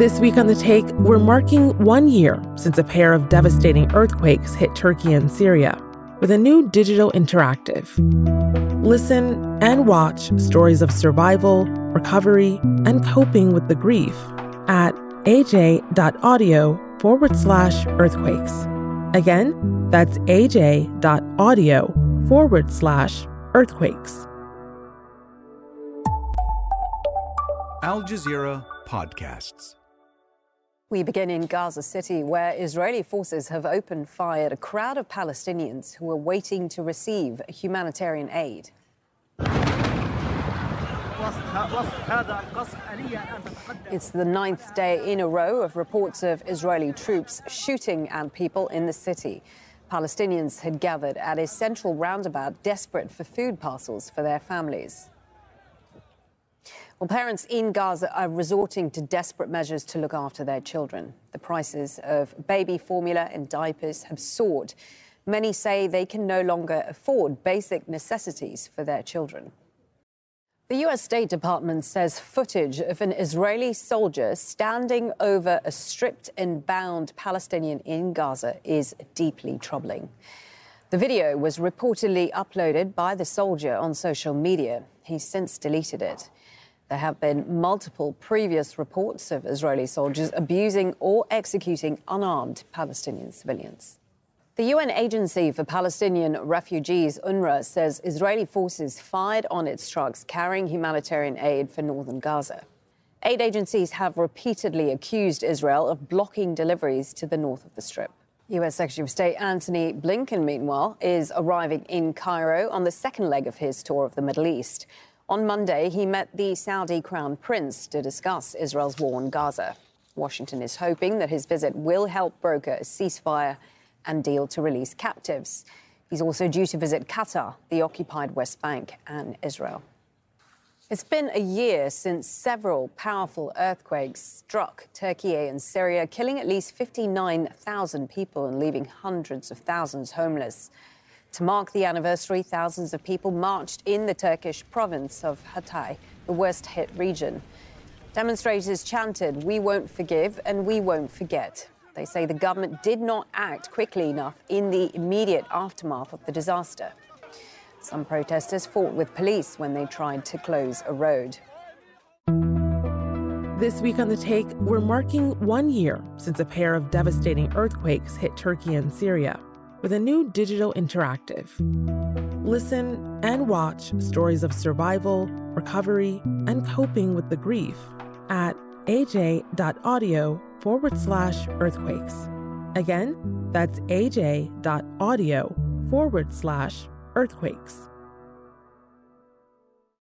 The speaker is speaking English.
This week on The Take, we're marking one year since a pair of devastating earthquakes hit Turkey and Syria with a new digital interactive. Listen and watch stories of survival, recovery, and coping with the grief at aj.audio forward slash earthquakes. Again, that's aj.audio forward slash earthquakes. Al Jazeera Podcasts. We begin in Gaza City, where Israeli forces have opened fire at a crowd of Palestinians who are waiting to receive humanitarian aid. It's the ninth day in a row of reports of Israeli troops shooting at people in the city. Palestinians had gathered at a central roundabout desperate for food parcels for their families. Well, parents in Gaza are resorting to desperate measures to look after their children. The prices of baby formula and diapers have soared. Many say they can no longer afford basic necessities for their children. The U.S. State Department says footage of an Israeli soldier standing over a stripped and bound Palestinian in Gaza is deeply troubling. The video was reportedly uploaded by the soldier on social media. He's since deleted it. There have been multiple previous reports of Israeli soldiers abusing or executing unarmed Palestinian civilians. The UN Agency for Palestinian Refugees, UNRWA, says Israeli forces fired on its trucks carrying humanitarian aid for northern Gaza. Aid agencies have repeatedly accused Israel of blocking deliveries to the north of the Strip. U.S. Secretary of State Antony Blinken, meanwhile, is arriving in Cairo on the second leg of his tour of the Middle East. On Monday, he met the Saudi Crown Prince to discuss Israel's war in Gaza. Washington is hoping that his visit will help broker a ceasefire and deal to release captives. He's also due to visit Qatar, the occupied West Bank, and Israel. It's been a year since several powerful earthquakes struck Turkey and Syria, killing at least 59,000 people and leaving hundreds of thousands homeless. To mark the anniversary, thousands of people marched in the Turkish province of Hatay, the worst hit region. Demonstrators chanted, We won't forgive and we won't forget. They say the government did not act quickly enough in the immediate aftermath of the disaster. Some protesters fought with police when they tried to close a road. This week on The Take, we're marking one year since a pair of devastating earthquakes hit Turkey and Syria with a new digital interactive. Listen and watch stories of survival, recovery, and coping with the grief at aj.audio forward slash earthquakes. Again, that's aj.audio forward slash earthquakes.